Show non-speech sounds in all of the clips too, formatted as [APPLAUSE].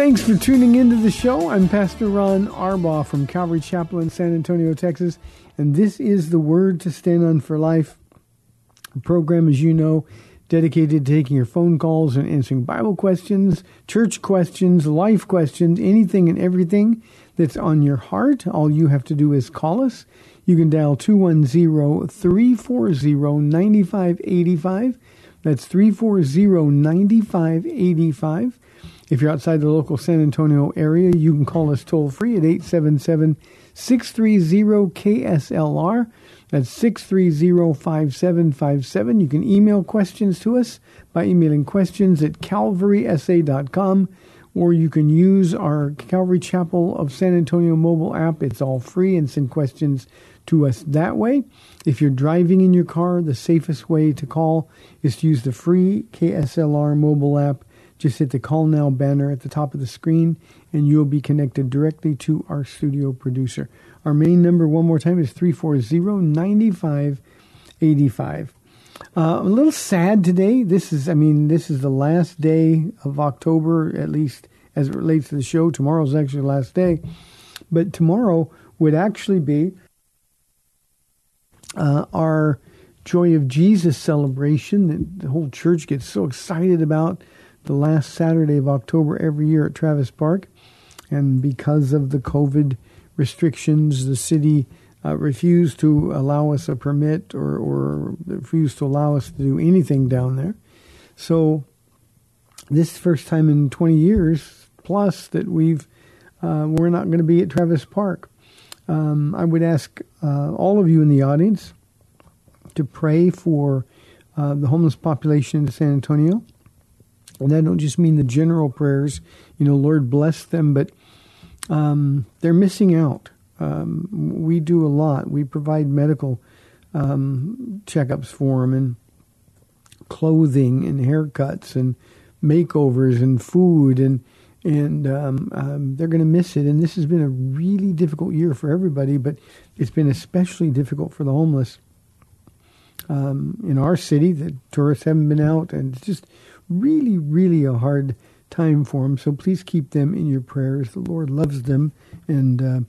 Thanks for tuning into the show. I'm Pastor Ron Arbaugh from Calvary Chapel in San Antonio, Texas, and this is the Word to Stand On for Life a program, as you know, dedicated to taking your phone calls and answering Bible questions, church questions, life questions, anything and everything that's on your heart. All you have to do is call us. You can dial 210 340 9585. That's 340 9585. If you're outside the local San Antonio area, you can call us toll free at 877 630 KSLR. That's 630-5757. You can email questions to us by emailing questions at calvarysa.com or you can use our Calvary Chapel of San Antonio mobile app. It's all free and send questions to us that way. If you're driving in your car, the safest way to call is to use the free KSLR mobile app. Just hit the call now banner at the top of the screen and you'll be connected directly to our studio producer. Our main number, one more time, is 340-9585. Uh, I'm a little sad today. This is, I mean, this is the last day of October, at least as it relates to the show. Tomorrow's actually the last day. But tomorrow would actually be uh, our Joy of Jesus celebration that the whole church gets so excited about the last Saturday of October every year at Travis Park. And because of the COVID restrictions, the city uh, refused to allow us a permit or, or refused to allow us to do anything down there. So this first time in 20 years plus that we've uh, we're not going to be at Travis Park. Um, I would ask uh, all of you in the audience to pray for uh, the homeless population in San Antonio. And I don't just mean the general prayers, you know, Lord bless them, but um, they're missing out. Um, we do a lot. We provide medical um, checkups for them and clothing and haircuts and makeovers and food and and um, um, they're going to miss it. And this has been a really difficult year for everybody, but it's been especially difficult for the homeless. Um, in our city, the tourists haven't been out, and it's just really, really a hard time for them. So please keep them in your prayers. The Lord loves them, and uh,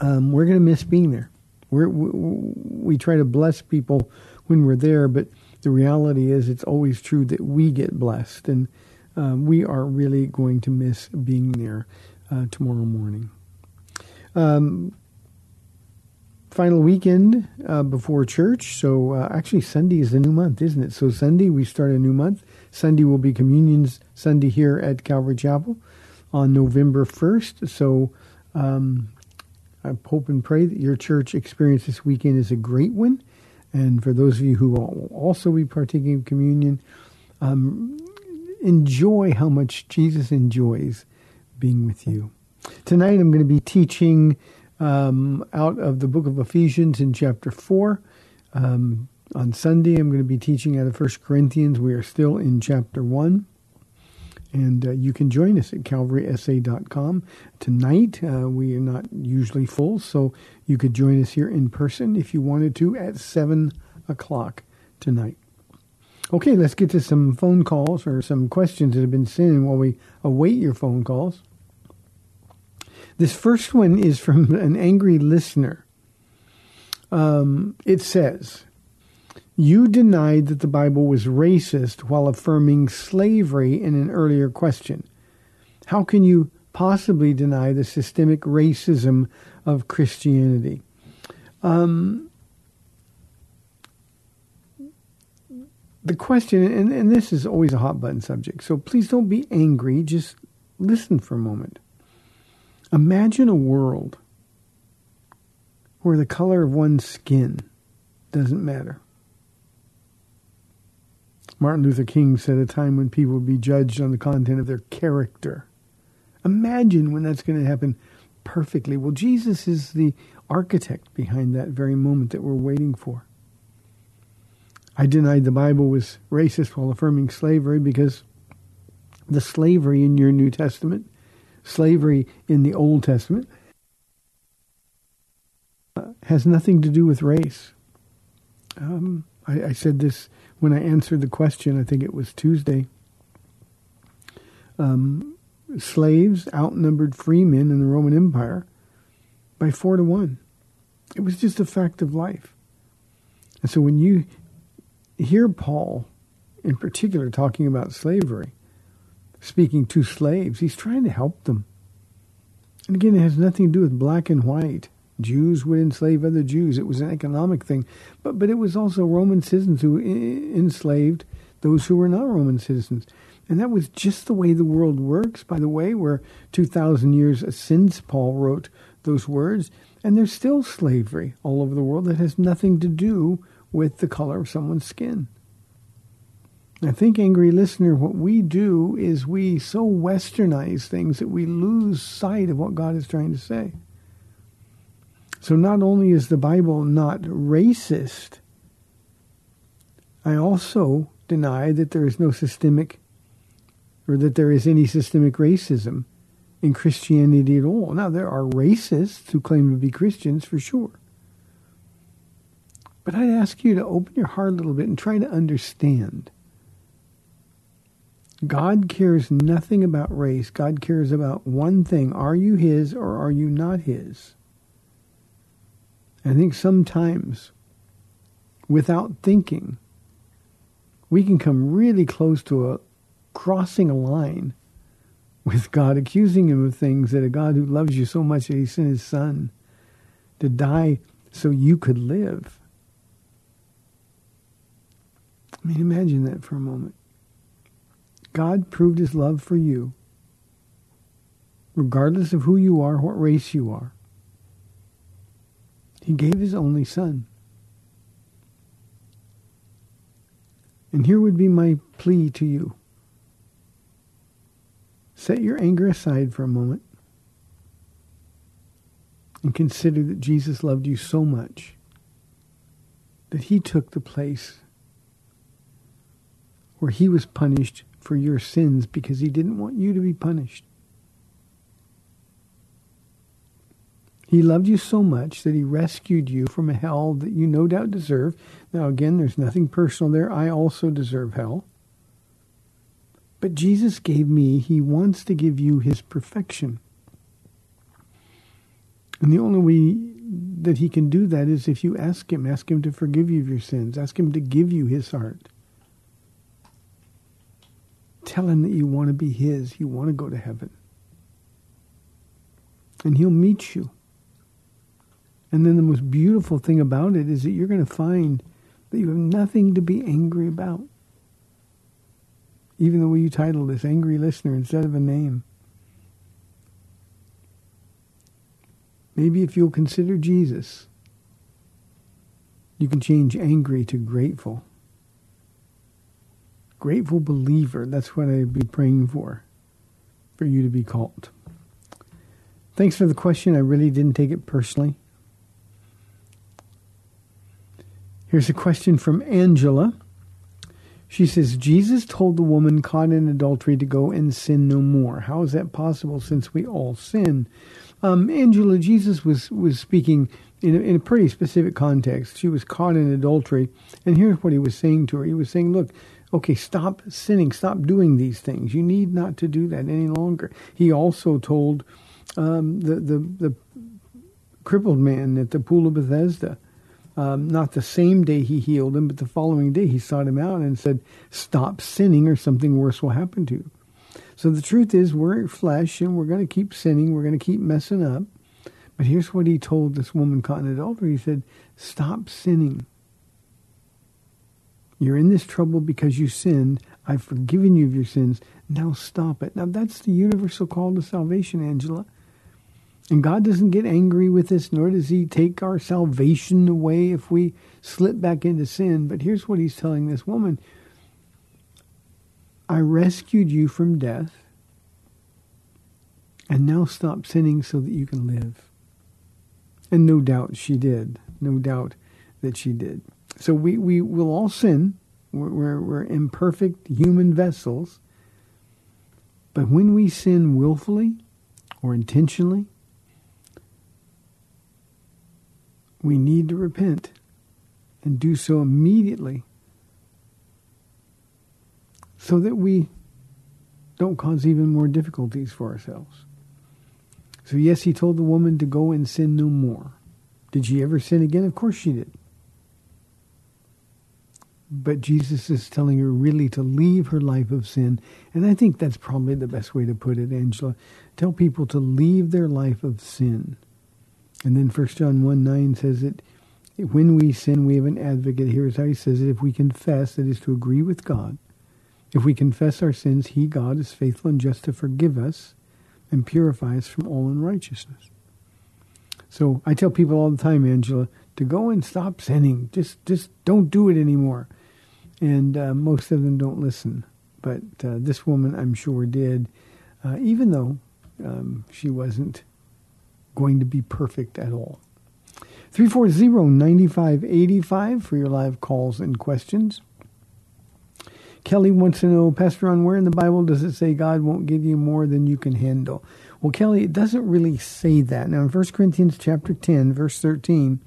um, we're going to miss being there. We're, we, we try to bless people when we're there, but the reality is it's always true that we get blessed, and um, we are really going to miss being there uh, tomorrow morning. Um, final weekend uh, before church. So uh, actually, Sunday is the new month, isn't it? So Sunday we start a new month. Sunday will be Communion's Sunday here at Calvary Chapel on November first. So um, I hope and pray that your church experience this weekend is a great one. And for those of you who will also be partaking of communion, um, enjoy how much Jesus enjoys being with you. Tonight I'm going to be teaching um, out of the book of Ephesians in chapter 4. Um, on Sunday, I'm going to be teaching out of First Corinthians. We are still in chapter 1. And uh, you can join us at calvarysa.com. Tonight, uh, we are not usually full, so you could join us here in person if you wanted to at 7 o'clock tonight. Okay, let's get to some phone calls or some questions that have been sent in while we await your phone calls. This first one is from an angry listener. Um, it says, You denied that the Bible was racist while affirming slavery in an earlier question. How can you possibly deny the systemic racism of Christianity. Um, the question, and, and this is always a hot button subject, so please don't be angry, just listen for a moment. Imagine a world where the color of one's skin doesn't matter. Martin Luther King said a time when people would be judged on the content of their character. Imagine when that's going to happen perfectly. Well, Jesus is the architect behind that very moment that we're waiting for. I denied the Bible was racist while affirming slavery because the slavery in your New Testament, slavery in the Old Testament, uh, has nothing to do with race. Um, I, I, said this when I answered the question, I think it was Tuesday. Um, slaves outnumbered free men in the Roman Empire by four to one. It was just a fact of life. And so when you hear Paul, in particular, talking about slavery, speaking to slaves, he's trying to help them. And again, it has nothing to do with black and white. Jews would enslave other Jews. It was an economic thing. But, but it was also Roman citizens who enslaved those who were not Roman citizens. And that was just the way the world works, by the way, where 2,000 years since Paul wrote those words. And there's still slavery all over the world that has nothing to do with the color of someone's skin. I think, angry listener, what we do is we so westernize things that we lose sight of what God is trying to say. So not only is the Bible not racist, I also deny that there is no systemic or that there is any systemic racism in Christianity at all. Now, there are racists who claim to be Christians for sure. But I'd ask you to open your heart a little bit and try to understand. God cares nothing about race. God cares about one thing. Are you his or are you not his? I think sometimes, without thinking, we can come really close to a crossing a line with God, accusing him of things that a God who loves you so much that he sent his son to die so you could live. I mean, imagine that for a moment. God proved his love for you, regardless of who you are, what race you are. He gave his only son. And here would be my plea to you. Set your anger aside for a moment and consider that Jesus loved you so much that he took the place where he was punished for your sins because he didn't want you to be punished. He loved you so much that he rescued you from a hell that you no doubt deserve. Now, again, there's nothing personal there. I also deserve hell. But Jesus gave me, he wants to give you his perfection. And the only way that he can do that is if you ask him, ask him to forgive you of your sins, ask him to give you his heart. Tell him that you want to be his, you want to go to heaven. And he'll meet you. And then the most beautiful thing about it is that you're going to find that you have nothing to be angry about even the way you title this, Angry Listener, instead of a name. Maybe if you'll consider Jesus, you can change angry to grateful. Grateful believer, that's what I'd be praying for, for you to be called. Thanks for the question. I really didn't take it personally. Here's a question from Angela. She says, Jesus told the woman caught in adultery to go and sin no more. How is that possible since we all sin? Um, Angela, Jesus was, was speaking in a, in a pretty specific context. She was caught in adultery. And here's what he was saying to her. He was saying, look, okay, stop sinning, stop doing these things. You need not to do that any longer. He also told um, the, the, the crippled man at the pool of Bethesda, um, not the same day he healed him, but the following day he sought him out and said, Stop sinning or something worse will happen to you. So the truth is, we're flesh and we're going to keep sinning. We're going to keep messing up. But here's what he told this woman caught in adultery. He said, Stop sinning. You're in this trouble because you sinned. I've forgiven you of your sins. Now stop it. Now that's the universal call to salvation, Angela. And God doesn't get angry with us, nor does he take our salvation away if we slip back into sin. But here's what he's telling this woman. I rescued you from death, and now stop sinning so that you can live. And no doubt she did. No doubt that she did. So we, we will all sin. We're, we're, we're imperfect human vessels. But when we sin willfully or intentionally, we need to repent and do so immediately so that we don't cause even more difficulties for ourselves. So, yes, he told the woman to go and sin no more. Did she ever sin again? Of course she did. But Jesus is telling her really to leave her life of sin. And I think that's probably the best way to put it, Angela. Tell people to leave their life of sin. And then 1 John 1 9 says that when we sin, we have an advocate. Here's how he says it. If we confess, that is to agree with God. If we confess our sins, he, God, is faithful and just to forgive us and purify us from all unrighteousness. So I tell people all the time, Angela, to go and stop sinning. Just, just don't do it anymore. And uh, most of them don't listen. But uh, this woman, I'm sure, did, uh, even though um, she wasn't going to be perfect at all. 340-9585 for your live calls and questions. Kelly wants to know, Pastor Ron, where in the Bible does it say God won't give you more than you can handle? Well, Kelly, it doesn't really say that. Now, in 1 Corinthians chapter 10, verse 13,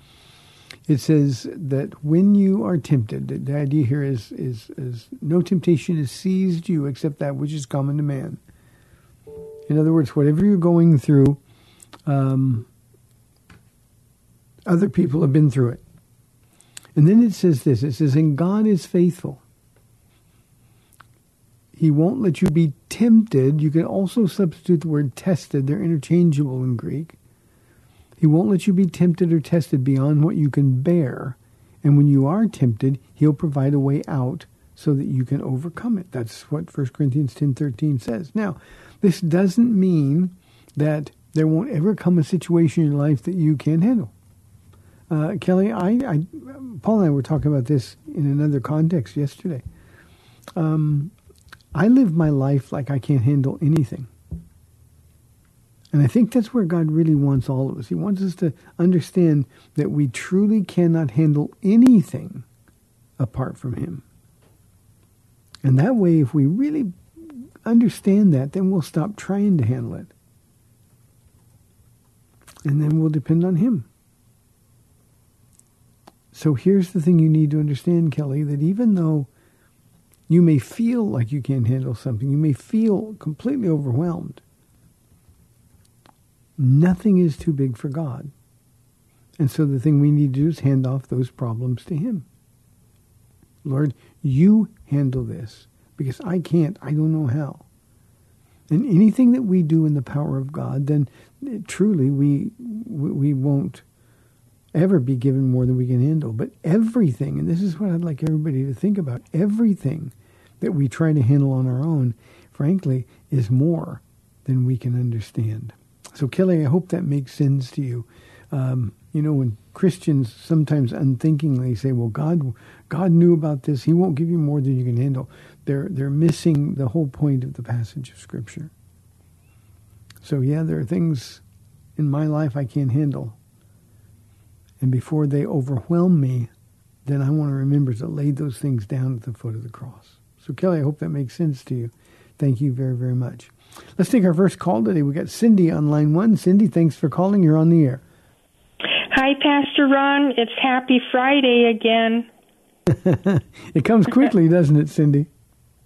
it says that when you are tempted, the idea here is, is, is no temptation has seized you except that which is common to man. In other words, whatever you're going through, um, other people have been through it. And then it says this it says, And God is faithful. He won't let you be tempted. You can also substitute the word tested, they're interchangeable in Greek. He won't let you be tempted or tested beyond what you can bear. And when you are tempted, he'll provide a way out so that you can overcome it. That's what 1 Corinthians 10:13 says. Now, this doesn't mean that there won't ever come a situation in your life that you can't handle. Uh, Kelly, I, I, Paul and I were talking about this in another context yesterday. Um, I live my life like I can't handle anything. And I think that's where God really wants all of us. He wants us to understand that we truly cannot handle anything apart from Him. And that way, if we really understand that, then we'll stop trying to handle it. And then we'll depend on Him. So here's the thing you need to understand, Kelly, that even though you may feel like you can't handle something. You may feel completely overwhelmed. Nothing is too big for God. And so the thing we need to do is hand off those problems to Him. Lord, you handle this because I can't. I don't know how. And anything that we do in the power of God, then truly we we won't ever be given more than we can handle. But everything, and this is what I'd like everybody to think about, everything that we try to handle on our own, frankly, is more than we can understand. So, Kelly, I hope that makes sense to you. Um, you know, when Christians sometimes unthinkingly say, "Well, God, God knew about this; He won't give you more than you can handle," they're they're missing the whole point of the passage of Scripture. So, yeah, there are things in my life I can't handle. And before they overwhelm me, then I want to remember to lay those things down at the foot of the cross. So, Kelly, I hope that makes sense to you. Thank you very, very much. Let's take our first call today. We got Cindy on line one. Cindy, thanks for calling. You're on the air. Hi, Pastor Ron. It's Happy Friday again. [LAUGHS] it comes quickly, doesn't it, Cindy?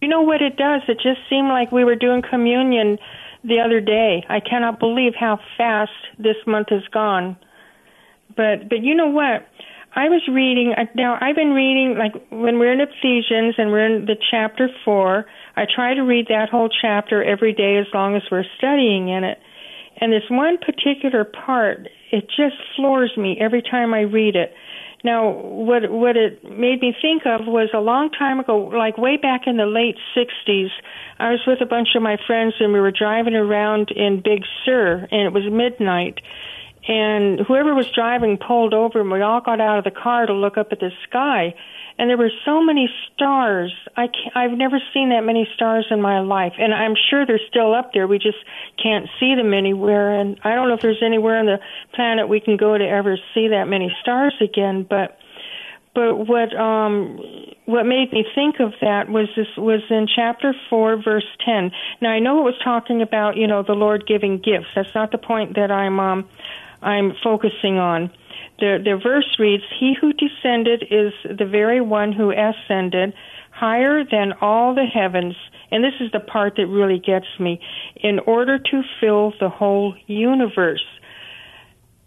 You know what it does? It just seemed like we were doing communion the other day. I cannot believe how fast this month has gone. But but you know what? I was reading now. I've been reading like when we're in Ephesians and we're in the chapter four. I try to read that whole chapter every day as long as we're studying in it. And this one particular part, it just floors me every time I read it. Now, what what it made me think of was a long time ago, like way back in the late '60s. I was with a bunch of my friends, and we were driving around in Big Sur, and it was midnight. And whoever was driving pulled over, and we all got out of the car to look up at the sky and there were so many stars. I can't, I've never seen that many stars in my life, and I'm sure they're still up there. We just can't see them anywhere, and I don't know if there's anywhere on the planet we can go to ever see that many stars again. But but what um what made me think of that was this was in chapter 4 verse 10 now i know it was talking about you know the lord giving gifts that's not the point that i'm um i'm focusing on the, the verse reads, He who descended is the very one who ascended higher than all the heavens. And this is the part that really gets me in order to fill the whole universe.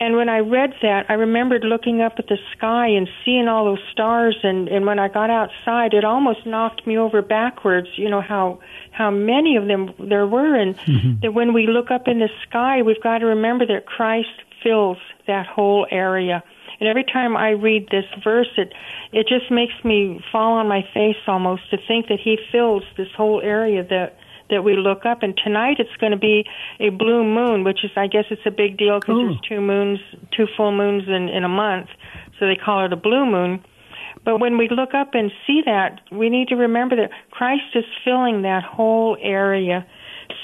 And when I read that, I remembered looking up at the sky and seeing all those stars. And, and when I got outside, it almost knocked me over backwards. You know how how many of them there were, and mm-hmm. that when we look up in the sky, we've got to remember that Christ fills that whole area. And every time I read this verse, it it just makes me fall on my face almost to think that He fills this whole area that that we look up. And tonight it's going to be a blue moon, which is I guess it's a big deal because there's oh. two moons, two full moons in in a month, so they call it a blue moon. But when we look up and see that, we need to remember that Christ is filling that whole area.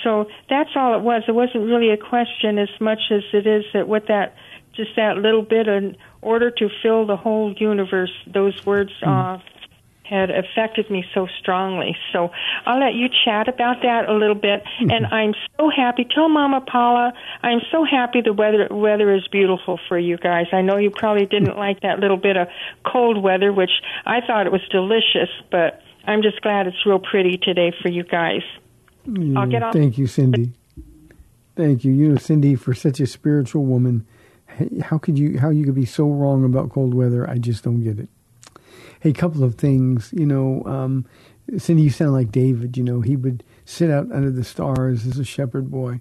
So that's all it was. It wasn't really a question as much as it is that what that just that little bit in order to fill the whole universe. Those words mm. uh, had affected me so strongly. So I'll let you chat about that a little bit. Mm-hmm. And I'm so happy. Tell Mama Paula I'm so happy the weather weather is beautiful for you guys. I know you probably didn't mm. like that little bit of cold weather, which I thought it was delicious, but I'm just glad it's real pretty today for you guys. Yeah, I'll get on. Thank you, Cindy. Thank you. You know, Cindy, for such a spiritual woman, how could you how you could be so wrong about cold weather? I just don't get it. Hey, a couple of things. You know, um, Cindy, you sound like David. You know, he would sit out under the stars as a shepherd boy,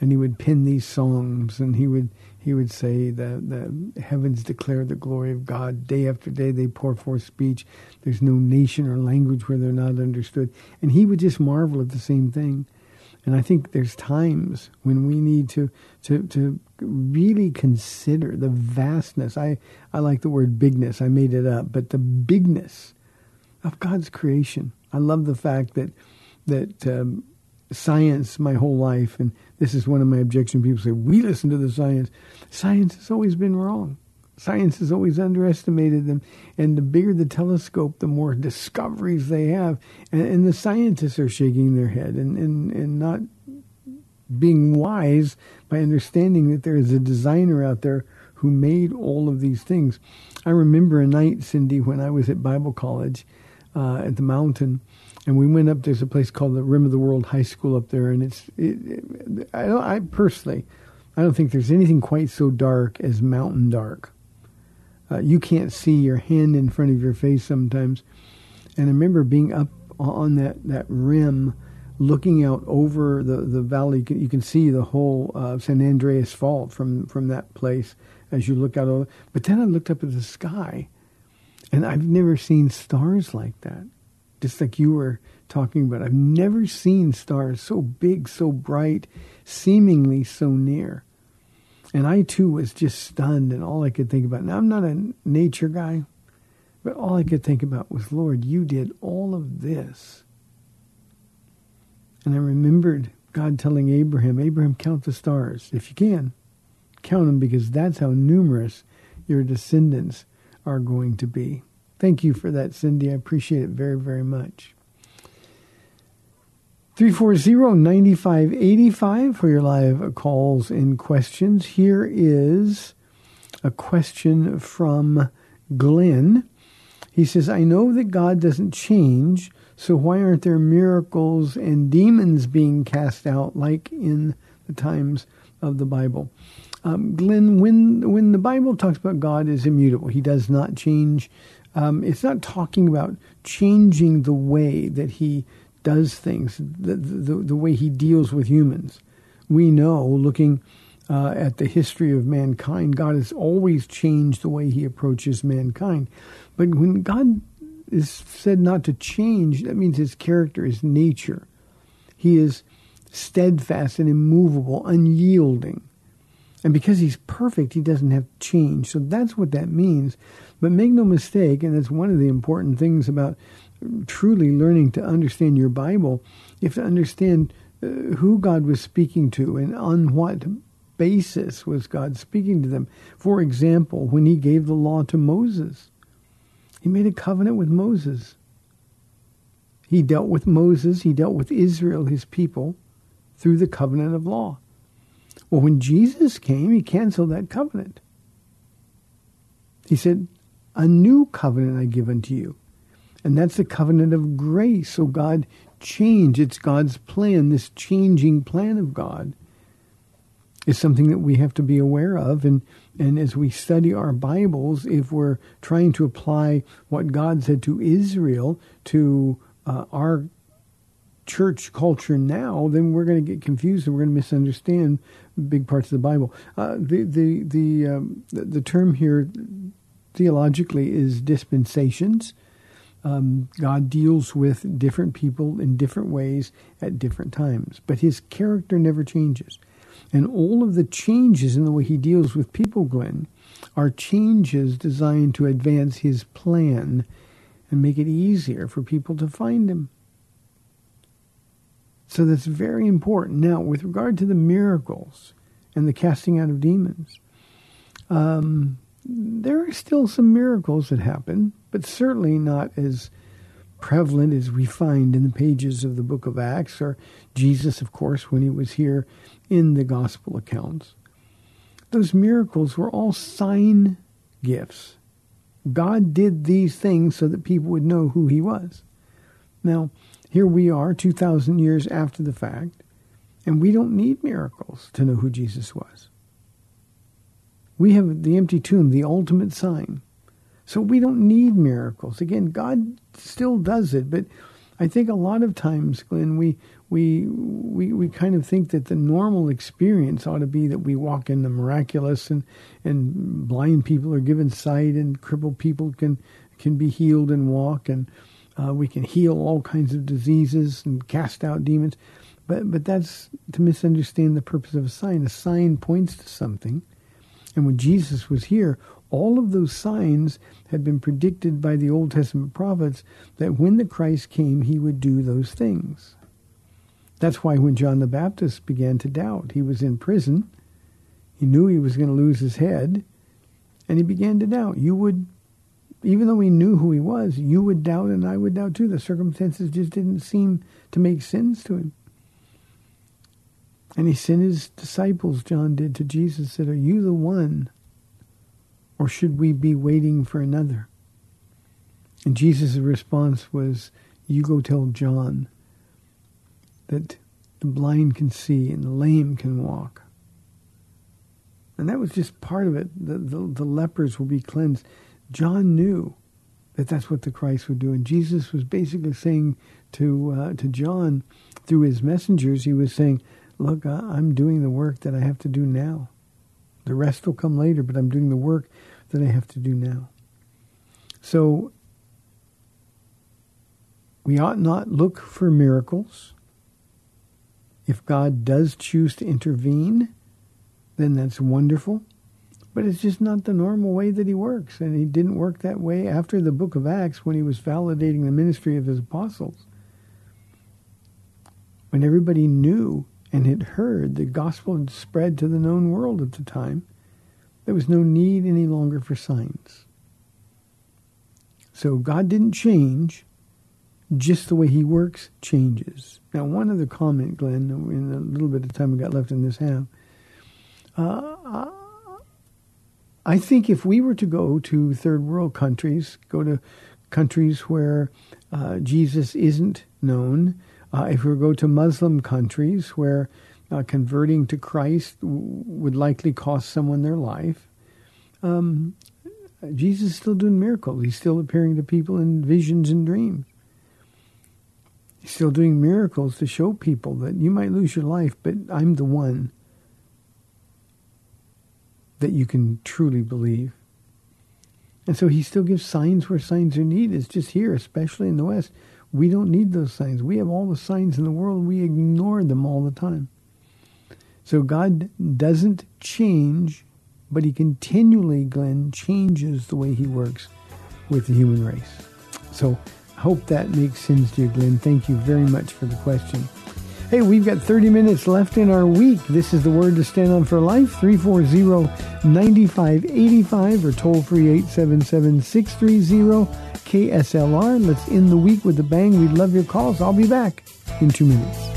and he would pen these songs, and he would he would say that the heavens declare the glory of God. Day after day, they pour forth speech. There's no nation or language where they're not understood, and he would just marvel at the same thing. And I think there's times when we need to, to, to really consider the vastness. I, I like the word bigness. I made it up, but the bigness of God's creation. I love the fact that, that um, science my whole life, and this is one of my objections. People say, we listen to the science. Science has always been wrong. Science has always underestimated them, and the bigger the telescope, the more discoveries they have. And, and the scientists are shaking their head and, and, and not being wise by understanding that there is a designer out there who made all of these things. I remember a night, Cindy, when I was at Bible college uh, at the mountain, and we went up. There's a place called the Rim of the World High School up there, and it's. It, it, I, I personally, I don't think there's anything quite so dark as mountain dark. Uh, you can't see your hand in front of your face sometimes. And I remember being up on that, that rim, looking out over the, the valley. You can, you can see the whole uh, San Andreas Fault from, from that place as you look out over. But then I looked up at the sky, and I've never seen stars like that. Just like you were talking about. I've never seen stars so big, so bright, seemingly so near. And I too was just stunned, and all I could think about. Now, I'm not a nature guy, but all I could think about was, Lord, you did all of this. And I remembered God telling Abraham, Abraham, count the stars if you can. Count them because that's how numerous your descendants are going to be. Thank you for that, Cindy. I appreciate it very, very much. 340-9585 for your live calls and questions. Here is a question from Glenn. He says, I know that God doesn't change, so why aren't there miracles and demons being cast out like in the times of the Bible? Um, Glenn, when, when the Bible talks about God is immutable, he does not change. Um, it's not talking about changing the way that he does things, the, the, the way he deals with humans. We know, looking uh, at the history of mankind, God has always changed the way he approaches mankind. But when God is said not to change, that means his character, his nature. He is steadfast and immovable, unyielding. And because he's perfect, he doesn't have change. So that's what that means. But make no mistake, and that's one of the important things about truly learning to understand your Bible, you have to understand uh, who God was speaking to and on what basis was God speaking to them. For example, when he gave the law to Moses, he made a covenant with Moses. He dealt with Moses, he dealt with Israel, his people, through the covenant of law. Well, when Jesus came, he canceled that covenant. He said, A new covenant I give unto you. And that's the covenant of grace. So God change. It's God's plan. This changing plan of God is something that we have to be aware of. And, and as we study our Bibles, if we're trying to apply what God said to Israel to uh, our church culture now, then we're going to get confused and we're going to misunderstand big parts of the Bible. Uh, the the the, um, the, the term here theologically is dispensations. Um, God deals with different people in different ways at different times, but His character never changes. And all of the changes in the way He deals with people, Glenn, are changes designed to advance His plan and make it easier for people to find Him. So that's very important. Now, with regard to the miracles and the casting out of demons, um, there are still some miracles that happen, but certainly not as prevalent as we find in the pages of the book of Acts or Jesus, of course, when he was here in the gospel accounts. Those miracles were all sign gifts. God did these things so that people would know who he was. Now, here we are 2,000 years after the fact, and we don't need miracles to know who Jesus was. We have the empty tomb, the ultimate sign. So we don't need miracles. Again, God still does it, but I think a lot of times, Glenn, we, we, we, we kind of think that the normal experience ought to be that we walk in the miraculous and, and blind people are given sight and crippled people can, can be healed and walk and uh, we can heal all kinds of diseases and cast out demons. But, but that's to misunderstand the purpose of a sign. A sign points to something. And when Jesus was here, all of those signs had been predicted by the Old Testament prophets that when the Christ came, he would do those things. That's why when John the Baptist began to doubt, he was in prison. He knew he was going to lose his head, and he began to doubt. You would even though he knew who he was, you would doubt and I would doubt too. The circumstances just didn't seem to make sense to him. And he sent his disciples, John did, to Jesus, said, Are you the one? Or should we be waiting for another? And Jesus' response was, You go tell John that the blind can see and the lame can walk. And that was just part of it. The, the, the lepers will be cleansed. John knew that that's what the Christ would do, and Jesus was basically saying to uh, to John through his messengers, he was saying, "Look, I'm doing the work that I have to do now. The rest will come later, but I'm doing the work that I have to do now." So we ought not look for miracles. If God does choose to intervene, then that's wonderful. But it's just not the normal way that he works. And he didn't work that way after the book of Acts when he was validating the ministry of his apostles. When everybody knew and had heard the gospel had spread to the known world at the time, there was no need any longer for signs. So God didn't change, just the way he works changes. Now, one other comment, Glenn, in the little bit of time we got left in this half. Uh, I think if we were to go to third world countries, go to countries where uh, Jesus isn't known, uh, if we go to Muslim countries where uh, converting to Christ w- would likely cost someone their life, um, Jesus is still doing miracles. He's still appearing to people in visions and dreams. He's still doing miracles to show people that you might lose your life, but I'm the one that you can truly believe. And so he still gives signs where signs are needed. It's just here, especially in the West. We don't need those signs. We have all the signs in the world. We ignore them all the time. So God doesn't change, but he continually, Glenn, changes the way he works with the human race. So I hope that makes sense to you, Glenn. Thank you very much for the question. Hey, we've got 30 minutes left in our week. This is the word to stand on for life, 340-9585 or toll free 877-630 KSLR. Let's end the week with a bang. We'd love your calls. I'll be back in two minutes.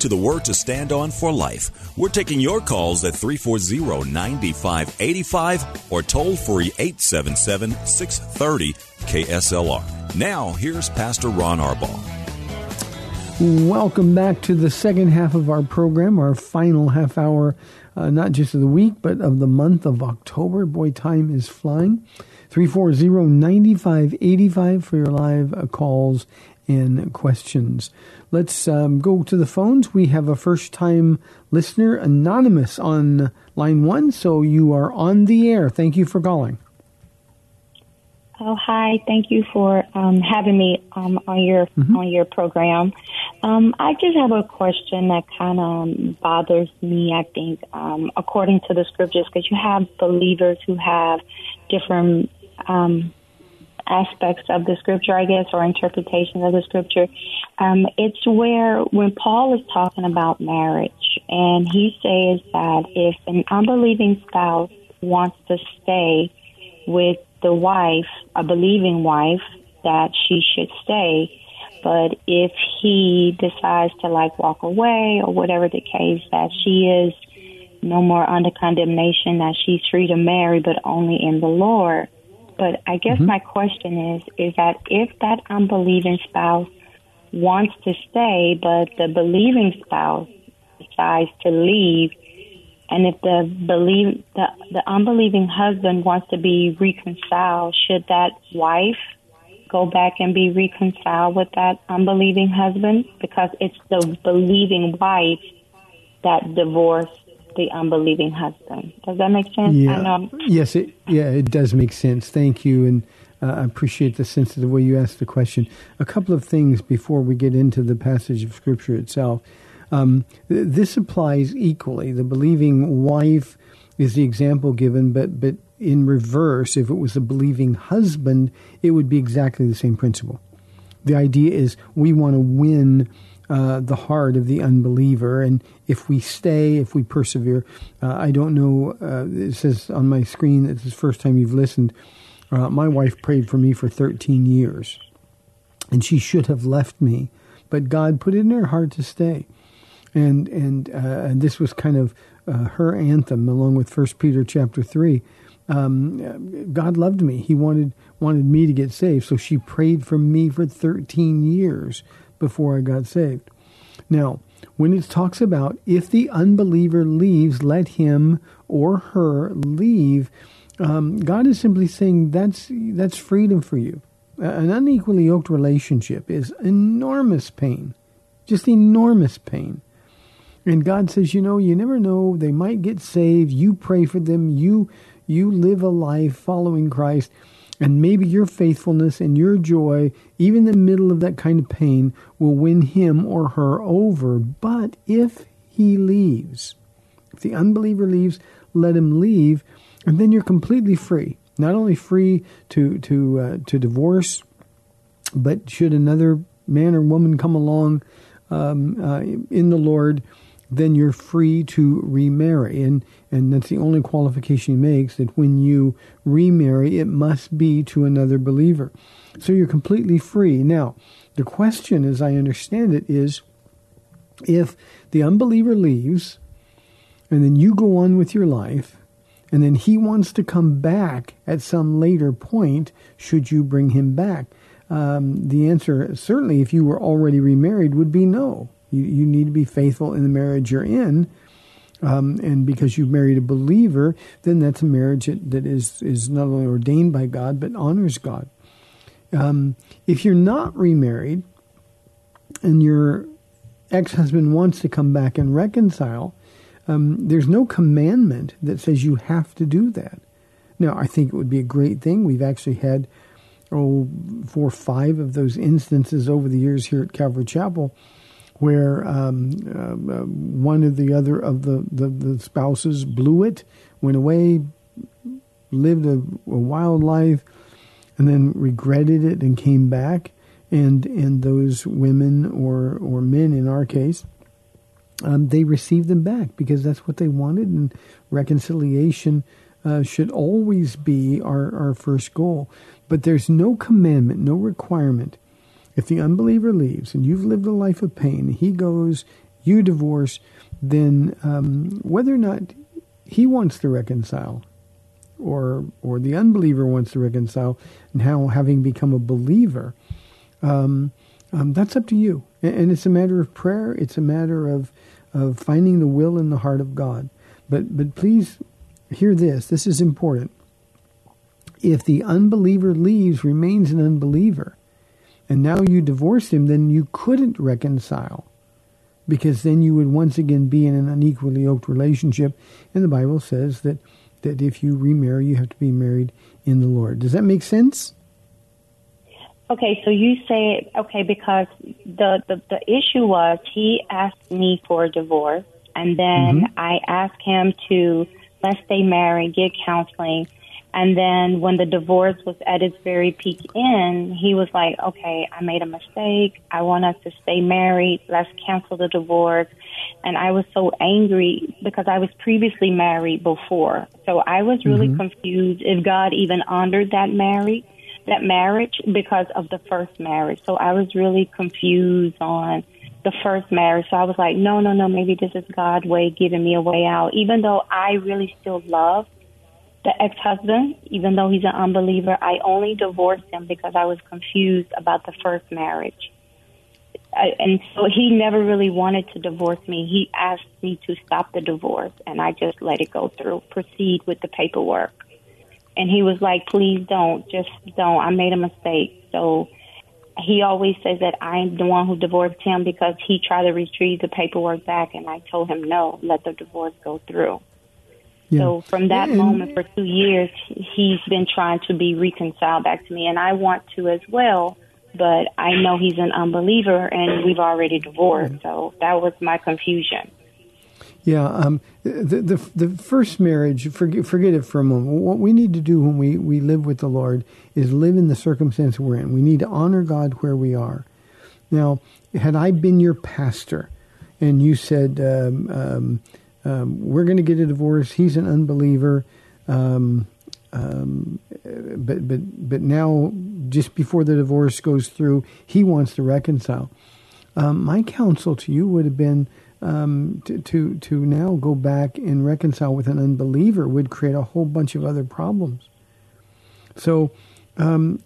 To the Word to Stand On for Life. We're taking your calls at 340 9585 or toll free 877 630 KSLR. Now, here's Pastor Ron Arbaugh. Welcome back to the second half of our program, our final half hour, uh, not just of the week, but of the month of October. Boy, time is flying. 340-9585 for your live uh, calls and questions. Let's um, go to the phones. We have a first-time listener, Anonymous, on line one, so you are on the air. Thank you for calling. Oh, hi. Thank you for um, having me um, on your on your program. Um, I just have a question that kind of bothers me. I think, um, according to the scriptures, because you have believers who have different um, aspects of the scripture, I guess, or interpretations of the scripture. Um, it's where when Paul is talking about marriage, and he says that if an unbelieving spouse wants to stay with the wife, a believing wife, that she should stay. But if he decides to like walk away or whatever the case, that she is no more under condemnation, that she's free to marry, but only in the Lord. But I guess mm-hmm. my question is, is that if that unbelieving spouse wants to stay, but the believing spouse decides to leave, and if the believe the the unbelieving husband wants to be reconciled, should that wife go back and be reconciled with that unbelieving husband? Because it's the believing wife that divorced the unbelieving husband. Does that make sense? I know. Yes, it, yeah, it does make sense. Thank you, and uh, I appreciate the sensitive way you asked the question. A couple of things before we get into the passage of Scripture itself. Um, th- this applies equally. The believing wife is the example given, but but in reverse, if it was a believing husband, it would be exactly the same principle. The idea is we want to win uh, the heart of the unbeliever, and if we stay, if we persevere, uh, I don't know. Uh, it says on my screen that this is the first time you've listened. Uh, my wife prayed for me for 13 years, and she should have left me, but God put it in her heart to stay, and and uh, and this was kind of her anthem, along with First Peter chapter three. Um, God loved me. He wanted wanted me to get saved, so she prayed for me for 13 years before I got saved. Now, when it talks about if the unbeliever leaves, let him or her leave, um, God is simply saying that's that's freedom for you. An unequally yoked relationship is enormous pain, just enormous pain. And God says, you know, you never know; they might get saved. You pray for them. You you live a life following Christ. And maybe your faithfulness and your joy, even in the middle of that kind of pain, will win him or her over. But if he leaves, if the unbeliever leaves, let him leave, and then you're completely free. Not only free to to uh, to divorce, but should another man or woman come along um, uh, in the Lord, then you're free to remarry. And, and that's the only qualification he makes that when you remarry, it must be to another believer. So you're completely free. Now, the question, as I understand it, is if the unbeliever leaves and then you go on with your life, and then he wants to come back at some later point, should you bring him back? um, the answer, certainly if you were already remarried, would be no. You, you need to be faithful in the marriage you're in. Um, and because you've married a believer, then that's a marriage that, is, is not only ordained by God, but honors God. Um, if you're not remarried and your ex husband wants to come back and reconcile, um, there's no commandment that says you have to do that. Now, I think it would be a great thing. We've actually had oh, four or five of those instances over the years here at Calvary Chapel where um, uh, one or the other of the, the, the, spouses blew it, went away, lived a, a, wild life, and then regretted it and came back. And, and those women or, or men in our case, um, they received them back because that's what they wanted. And reconciliation uh, should always be our, our first goal. But there's no commandment, no requirement. If the unbeliever leaves and you've lived a life of pain, he goes, you divorce, then um, whether or not he wants to reconcile or or the unbeliever wants to reconcile, now having become a believer, um, um, that's up to you. And, and, it's a matter of prayer. It's a matter of of finding the will in the heart of God. But but please hear this. This is important if the unbeliever leaves, remains an unbeliever, and now you divorce him, then you couldn't reconcile because then you would once again be in an unequally yoked relationship. And the Bible says that, that if you remarry, you have to be married in the Lord. Does that make sense? Okay, so you say okay because the, the, the issue was he asked me for a divorce, and then mm-hmm. I asked him to let's stay married, get counseling, and then when the divorce was at its very peak in, he was like, okay, I made a mistake. I want us to stay married. Let's cancel the divorce. And I was so angry because I was previously married before. So I was really mm-hmm. confused if God even honored that marriage, that marriage because of the first marriage. So I was really confused on the first marriage. So I was like, no, no, no, maybe this is God's way giving me a way out. Even though I really still love the ex-husband, even though he's an unbeliever, I only divorced him because I was confused about the first marriage. I, and so he never really wanted to divorce me. He asked me to stop the divorce, and I just let it go through, proceed with the paperwork. And he was like, please don't, just don't. I made a mistake. So he always says that I'm the one who divorced him because he tried to retrieve the paperwork back, and I told him, no, let the divorce go through. Yeah. So from that and, moment for two years, he's been trying to be reconciled back to me, and I want to as well. But I know he's an unbeliever, and we've already divorced. So that was my confusion. Yeah, um, the, the the first marriage, forget, forget it for a moment. What we need to do when we, we live with the Lord is live in the circumstance we're in. We need to honor God where we are. Now, had I been your pastor, and you said, um, um, um, we're going to get a divorce. He's an unbeliever. Um, um, but but but now, just before the divorce goes through, he wants to reconcile. Um, my counsel to you would have been um, to, to to now go back and reconcile with an unbeliever would create a whole bunch of other problems. So. Um,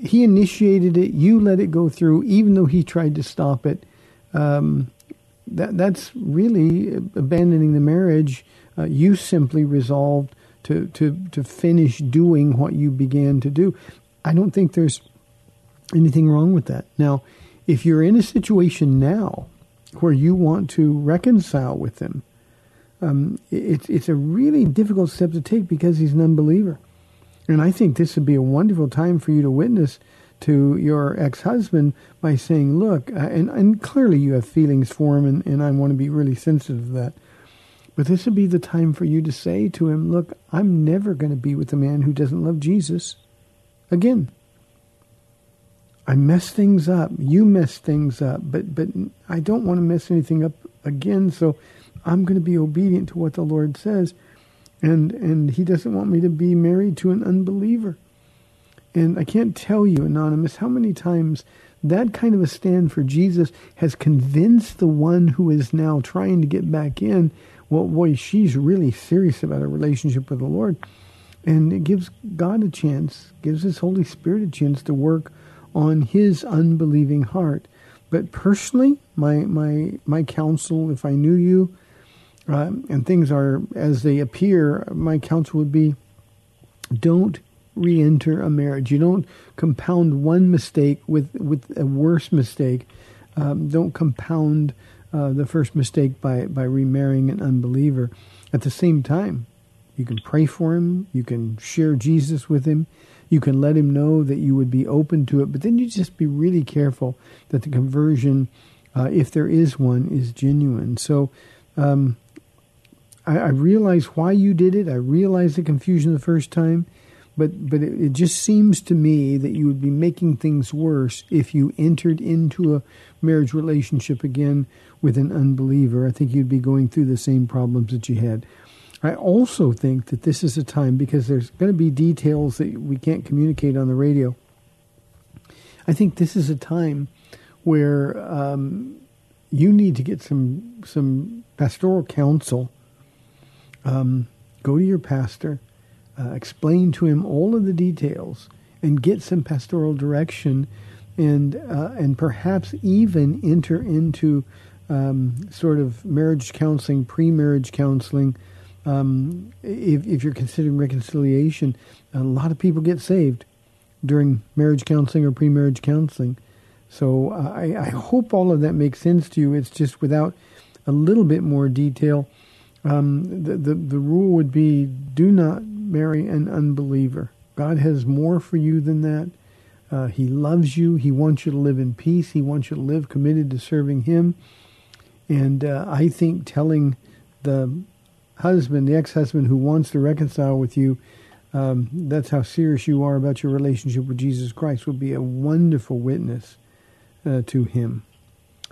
he initiated it. You let it go through, even though he tried to stop it. Um, that that's really abandoning the marriage. Uh, you simply resolved to, to, to finish doing what you began to do. I don't think there's anything wrong with that. Now, if you're in a situation now where you want to reconcile with him, um, it's it's a really difficult step to take because he's an unbeliever. And I think this would be a wonderful time for you to witness to your ex-husband by saying, look, and, and clearly you have feelings for him, and, and I want to be really sensitive to that. But this would be the time for you to say to him, look, I'm never going to be with a man who doesn't love Jesus again. I mess things up. You mess things up, but but I don't want to mess anything up again. So I'm going to be obedient to what the Lord says, and and He doesn't want me to be married to an unbeliever. And I can't tell you, Anonymous, how many times that kind of a stand for Jesus has convinced the one who is now trying to get back in, well, boy, she's really serious about a relationship with the Lord. and it gives God a chance, gives His Holy Spirit a chance to work on His unbelieving heart. But personally, my my my counsel, if I knew you, uh, and things are as they appear, my counsel would be: don't re-enter a marriage. You don't compound one mistake with with a worse mistake. Um, don't compound uh, the first mistake by by remarrying an unbeliever. At the same time, you can pray for him. You can share Jesus with him. You can let him know that you would be open to it. But then you just be really careful that the conversion, uh, if there is one, is genuine. So um, I, I, realize why you did it. I realize the confusion the first time. But, but it, it just seems to me that you would be making things worse if you entered into a marriage relationship again with an unbeliever. I think you'd be going through the same problems that you had. I also think that this is a time because there's going to be details that we can't communicate on the radio. I think this is a time where um, you need to get some some pastoral counsel. Um, go to your pastor, uh, explain to him all of the details, and get some pastoral direction, and uh, and perhaps even enter into um, sort of marriage counseling, pre-marriage counseling um, if, if you're considering reconciliation, a lot of people get saved during marriage counseling or pre-marriage counseling. So uh, I, I, hope all of that makes sense to you. It's just without a little bit more detail. Um, the, the, the rule would be do not marry an unbeliever. God has more for you than that. Uh, he loves you. He wants you to live in peace. He wants you to live committed to serving Him. And uh, I think telling the husband, the ex-husband who wants to reconcile with you, um, that's how serious you are about your relationship with Jesus Christ, will be a wonderful witness uh, to him.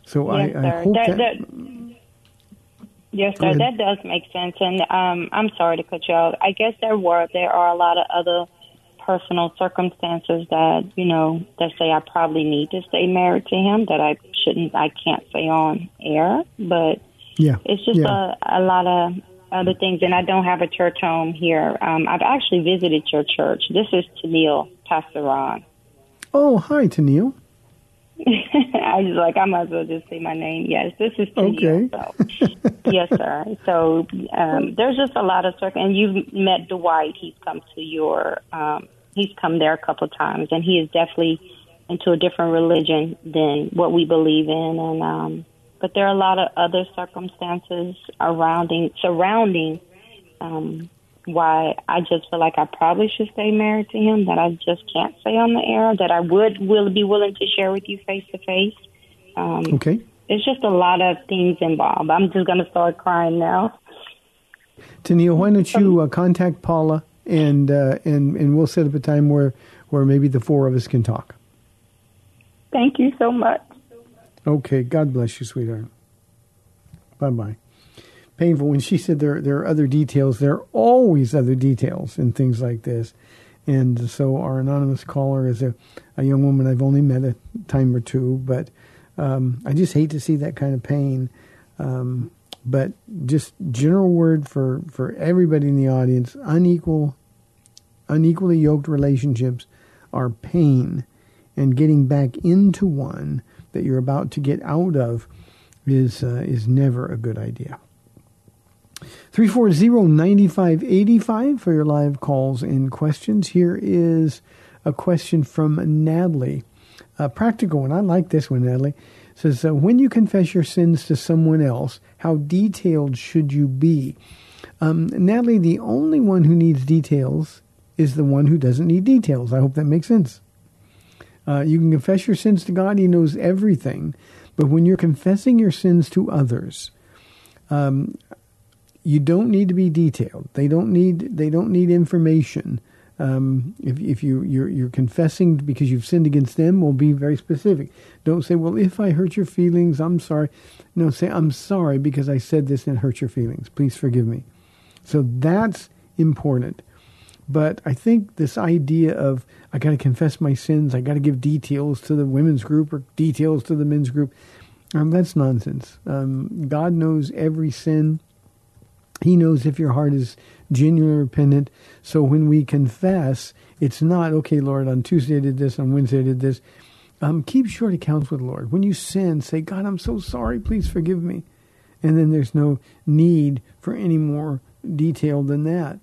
So yes, I, I hope that, that, that Yes, sir. That does make sense, and um, I'm sorry to cut you out. I guess there were there are a lot of other personal circumstances that you know that say I probably need to stay married to him that I shouldn't I can't say on air, but yeah, it's just yeah. a a lot of other things, and I don't have a church home here. Um, I've actually visited your church. This is Tennille, Pastor Ron. Oh, hi, Tennille. [LAUGHS] I was like, I might as well just say my name. Yes, this is Tennille. Okay. So, yes, sir. So um, there's just a lot of circle, and you've met Dwight. He's come to your, um, he's come there a couple of times, and he is definitely into a different religion than what we believe in, and um, but there are a lot of other circumstances surrounding surrounding um, why I just feel like I probably should stay married to him that I just can't say on the air that I would will be willing to share with you face to face. Okay. It's just a lot of things involved. I'm just going to start crying now. Tennille, why don't you uh, contact Paula and uh, and and we'll set up a time where where maybe the four of us can talk. Thank you so much. Okay, God bless you, sweetheart. Bye bye. Painful. When she said there there are other details, there are always other details in things like this. And so our anonymous caller is a, a young woman I've only met a time or two, but um, I just hate to see that kind of pain. Um, but just general word for, for everybody in the audience, unequal, unequally yoked relationships are pain, and getting back into one that you're about to get out of is uh, is never a good idea. 340-9585 for your live calls and questions. Here is a question from Natalie. A practical one. I like this one, Natalie. It says, uh, when you confess your sins to someone else, how detailed should you be? Um, Natalie, the only one who needs details is the one who doesn't need details. I hope that makes sense. Uh, you can confess your sins to God, He knows everything. But when you're confessing your sins to others, um, you don't need to be detailed. They don't need they don't need information. Um, if if you you're, you're confessing because you've sinned against them, will be very specific. Don't say, "Well, if I hurt your feelings, I'm sorry." No, say, "I'm sorry because I said this and hurt your feelings. Please forgive me." So that's important. But I think this idea of I got to confess my sins, I got to give details to the women's group or details to the men's group, um, that's nonsense. Um, God knows every sin. He knows if your heart is genuinely repentant. So when we confess, it's not, okay, Lord, on Tuesday I did this, on Wednesday I did this. Um, keep short accounts with the Lord. When you sin, say, God, I'm so sorry. Please forgive me. And then there's no need for any more detail than that.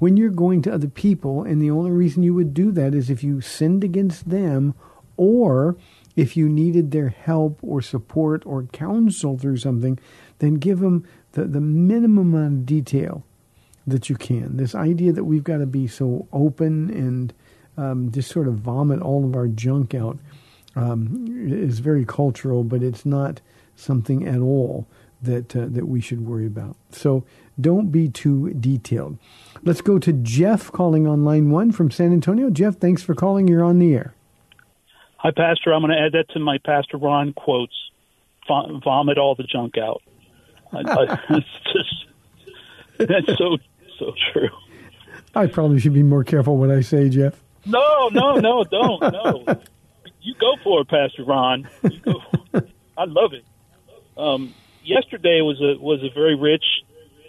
When you're going to other people, and the only reason you would do that is if you sinned against them or if you needed their help or support or counsel through something, then give them the, the minimum amount of detail that you can. This idea that we've got to be so open and um, just sort of vomit all of our junk out um, is very cultural, but it's not something at all that uh, that we should worry about. So don't be too detailed. Let's go to Jeff calling on line one from San Antonio. Jeff, thanks for calling. You're on the air. Hi, Pastor. I'm going to add that to my Pastor Ron quotes. Vomit all the junk out. I, I, [LAUGHS] it's just that's so so true. I probably should be more careful what I say, Jeff. No, no, no, don't. No, you go for it, Pastor Ron. You go I love it. Um, yesterday was a was a very rich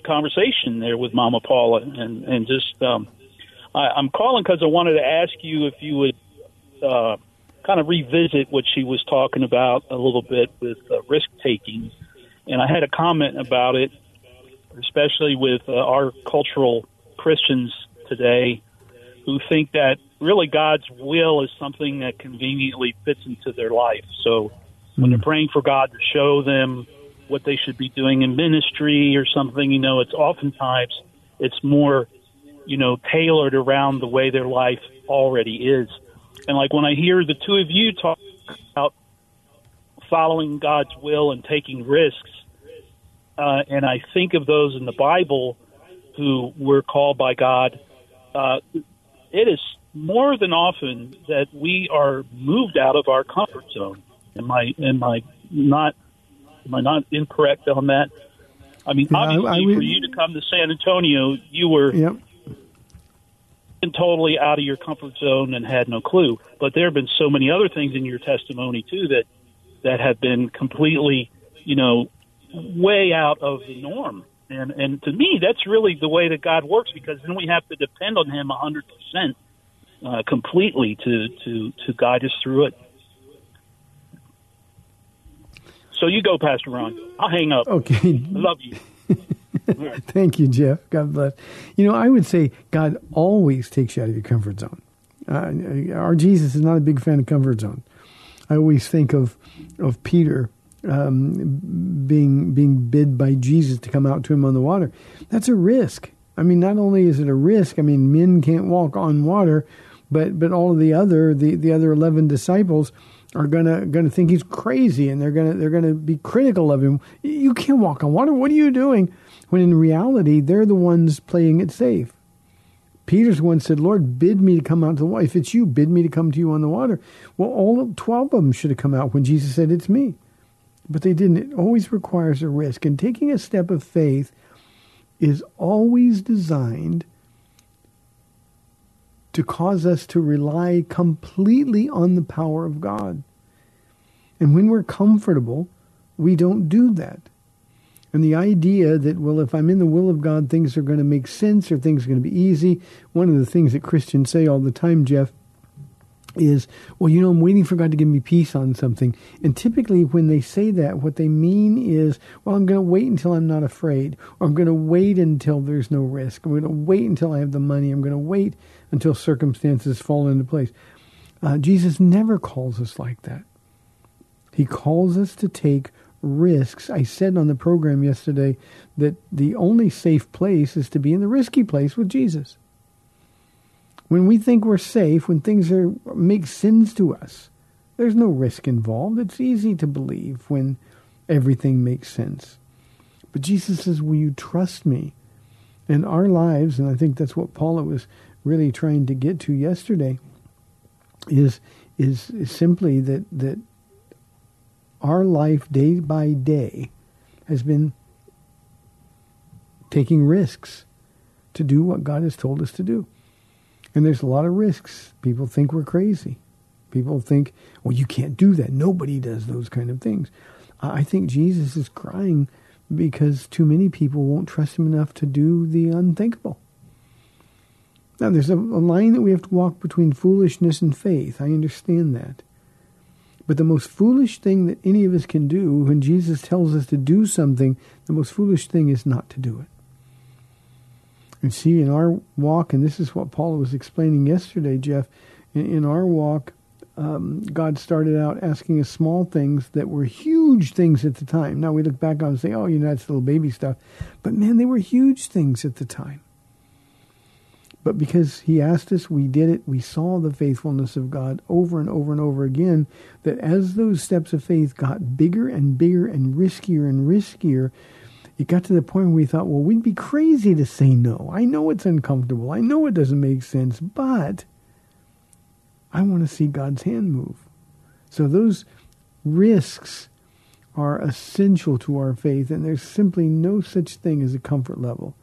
conversation there with Mama Paula, and and just um, I, I'm calling because I wanted to ask you if you would uh, kind of revisit what she was talking about a little bit with uh, risk taking, and I had a comment about it, especially with uh, our cultural Christians today who think that really God's will is something that conveniently fits into their life. So when they're praying for God to show them what they should be doing in ministry or something, you know, it's oftentimes it's more, you know, tailored around the way their life already is. And like when I hear the two of you talk following God's will and taking risks, uh, and I think of those in the Bible who were called by God, uh, it is more than often that we are moved out of our comfort zone. Am I am I not am I not incorrect on that? I mean, I- obviously, I would- for you to come to San Antonio, you were Yep. totally out of your comfort zone and had no clue. But there have been so many other things in your testimony too that that have been completely, you know, way out of the norm. And and to me, that's really the way that God works because then we have to depend on Him a hundred percent, uh, completely to to to guide us through it. So you go, Pastor Ron. I'll hang up. Okay. I love you. [LAUGHS] Thank you, Jeff. God bless. You know, I would say God always takes you out of your comfort zone. Uh, our Jesus is not a big fan of comfort zone. I always think of of Peter um, being being bid by Jesus to come out to him on the water. That's a risk. I mean, not only is it a risk. I mean, men can't walk on water, but but all of the other the, the other eleven disciples are gonna gonna think he's crazy, and they're gonna they're gonna be critical of him. You can't walk on water. What are you doing? When in reality, they're the ones playing it safe. Peter's one said, Lord, bid me to come out to the water. If it's you, bid me to come to you on the water. Well, all 12 of them should have come out when Jesus said, It's me. But they didn't. It always requires a risk. And taking a step of faith is always designed to cause us to rely completely on the power of God. And when we're comfortable, we don't do that. And the idea that, well, if I'm in the will of God, things are going to make sense or things are going to be easy. One of the things that Christians say all the time, Jeff, is, well, you know, I'm waiting for God to give me peace on something. And typically when they say that, what they mean is, well, I'm going to wait until I'm not afraid, or I'm going to wait until there's no risk. I'm going to wait until I have the money. I'm going to wait until circumstances fall into place. Uh, Jesus never calls us like that. He calls us to take risks. I said on the program yesterday that the only safe place is to be in the risky place with Jesus. When we think we're safe, when things are make sense to us, there's no risk involved. It's easy to believe when everything makes sense. But Jesus says, "Will you trust me?" In our lives, and I think that's what Paula was really trying to get to yesterday, is is, is simply that that our life day by day has been taking risks to do what God has told us to do. And there's a lot of risks. People think we're crazy. People think, well, you can't do that. Nobody does those kind of things. I think Jesus is crying because too many people won't trust him enough to do the unthinkable. Now, there's a, line that we have to walk between foolishness and faith. I understand that. But the most foolish thing that any of us can do when Jesus tells us to do something, the most foolish thing is not to do it. And see, in our walk, and this is what Paula was explaining yesterday, Jeff, in, in our walk, um, God started out asking us small things that were huge things at the time. Now we look back on and say, oh, you know, that's little baby stuff. But man, they were huge things at the time. But because he asked us, we did it. We saw the faithfulness of God over and over and over again. That as those steps of faith got bigger and bigger and riskier and riskier, it got to the point where we thought, well, we'd be crazy to say no. I know it's uncomfortable. I know it doesn't make sense, but I want to see God's hand move. So those risks are essential to our faith, and there's simply no such thing as a comfort level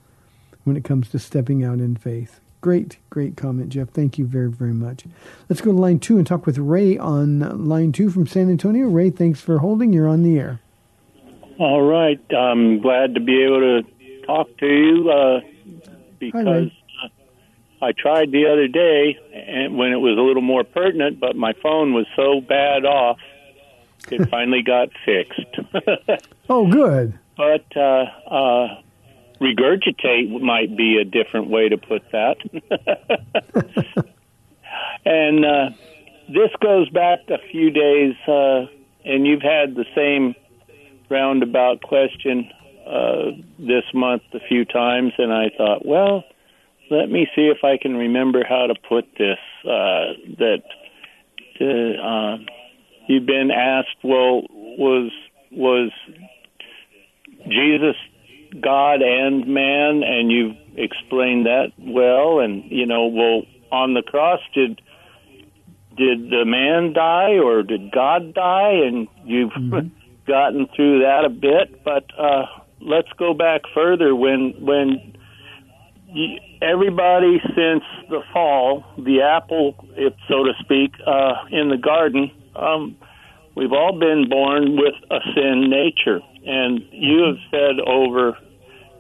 when it comes to stepping out in faith. Great, great comment, Jeff. Thank you very, very much. Let's go to line two and talk with Ray on line two from San Antonio. Ray, thanks for holding. You're on the air. All right. I'm glad to be able to talk to you uh, because I tried the other day and when it was a little more pertinent, but my phone was so bad off, it [LAUGHS] finally got fixed. [LAUGHS] oh, good. But uh, uh, regurgitate might be a different way to put that. [LAUGHS] and uh, this goes back a few days, uh, and you've had the same roundabout question uh, this month a few times, and I thought, well, let me see if I can remember how to put this. Uh, that uh, you've been asked, well, was was Jesus God and man, and you've explained that well. And you know, well, on the cross, did did the man die or did God die? And you've mm-hmm. [LAUGHS] gotten through that a bit, but uh, let's go back further. When when you, everybody since the fall, the apple, if so to speak, uh, in the garden, um, we've all been born with a sin nature. And you have said over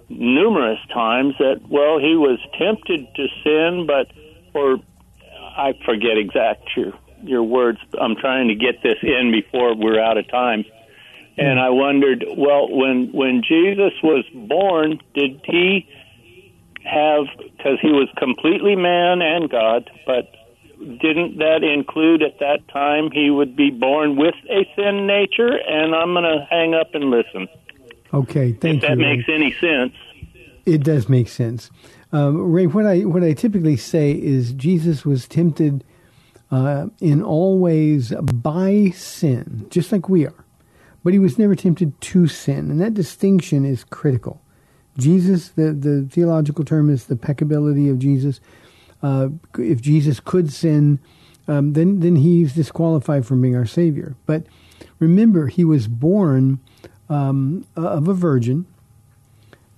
numerous times that well he was tempted to sin but or I forget exact your your words. I'm trying to get this in before we're out of time. And I wondered well when when Jesus was born did he have because he was completely man and God but didn't that include at that time he would be born with a sin nature? And I'm going to hang up and listen Okay, thank if you. that makes any sense. It does make sense. Um, Ray, what I what I typically say is Jesus was tempted uh, in all ways by sin, just like we are, but he was never tempted to sin, and that distinction is critical. Jesus, the the theological term is the peccability of Jesus. Uh, if Jesus could sin, um, then then he's disqualified from being our Savior. But remember, he was born um, of a virgin.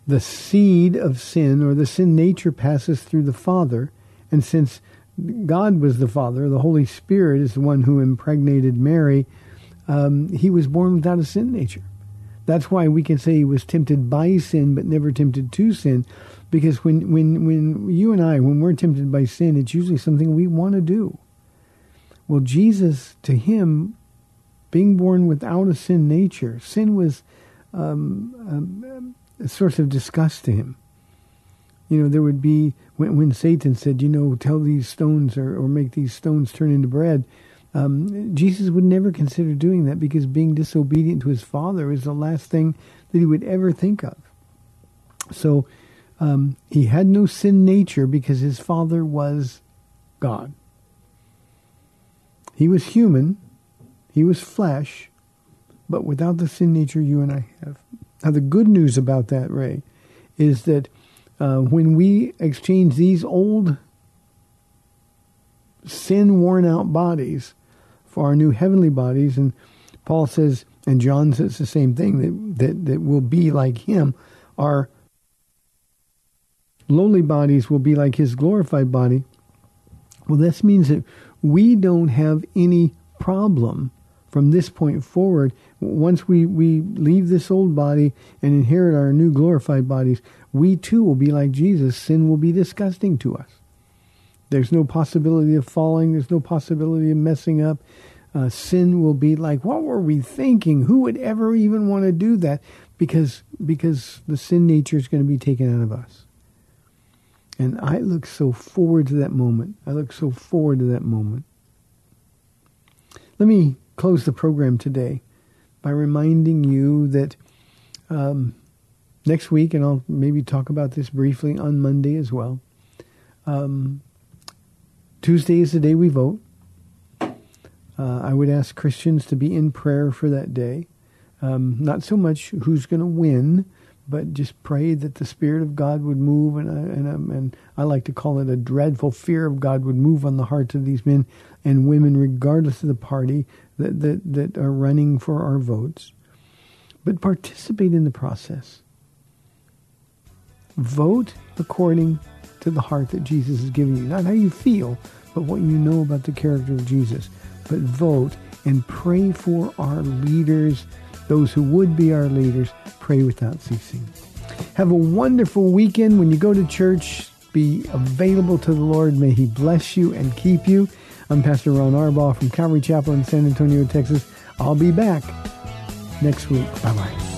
The seed of sin or the sin nature passes through the Father, and since God was the Father, the Holy Spirit is the one who impregnated Mary. Um, he was born without a sin nature. That's why we can say he was tempted by sin, but never tempted to sin, because when when when you and I, when we're tempted by sin, it's usually something we want to do. Well, Jesus, to him, being born without a sin nature. Sin was um, um, a source of disgust to him. You know, there would be, when, when Satan said, you know, tell these stones or, or make these stones turn into bread, um, Jesus would never consider doing that because being disobedient to his father is the last thing that he would ever think of. So um, he had no sin nature because his father was God. He was human, he was flesh, but without the sin nature you and I have. Now, the good news about that, Ray, is that uh, when we exchange these old sin worn out bodies for our new heavenly bodies, and Paul says, and John says the same thing, that, that, that will be like him, our lowly bodies will be like his glorified body. Well, this means that we don't have any problem from this point forward, once we, we leave this old body and inherit our new glorified bodies, we too will be like Jesus. Sin will be disgusting to us. There's no possibility of falling. There's no possibility of messing up. Uh, sin will be like, what were we thinking? Who would ever even want to do that? Because because the sin nature is going to be taken out of us. And I look so forward to that moment. I look so forward to that moment. Let me close the program today by reminding you that um, next week, and I'll maybe talk about this briefly on Monday as well. Um, Tuesday is the day we vote. Uh, I would ask Christians to be in prayer for that day. Um, not so much who's going to win, but just pray that the Spirit of God would move, and, uh, and, um, and I like to call it a dreadful fear of God would move on the hearts of these men and women, regardless of the party that, that, that are running for our votes. But participate in the process. Vote according to the heart that Jesus has given you. Not how you feel, but what you know about the character of Jesus. But vote and pray for our leaders, those who would be our leaders. Pray without ceasing. Have a wonderful weekend. When you go to church, be available to the Lord. May He bless you and keep you. I'm Pastor Ron Arbaugh from Calvary Chapel in San Antonio, Texas. I'll be back next week. Bye bye.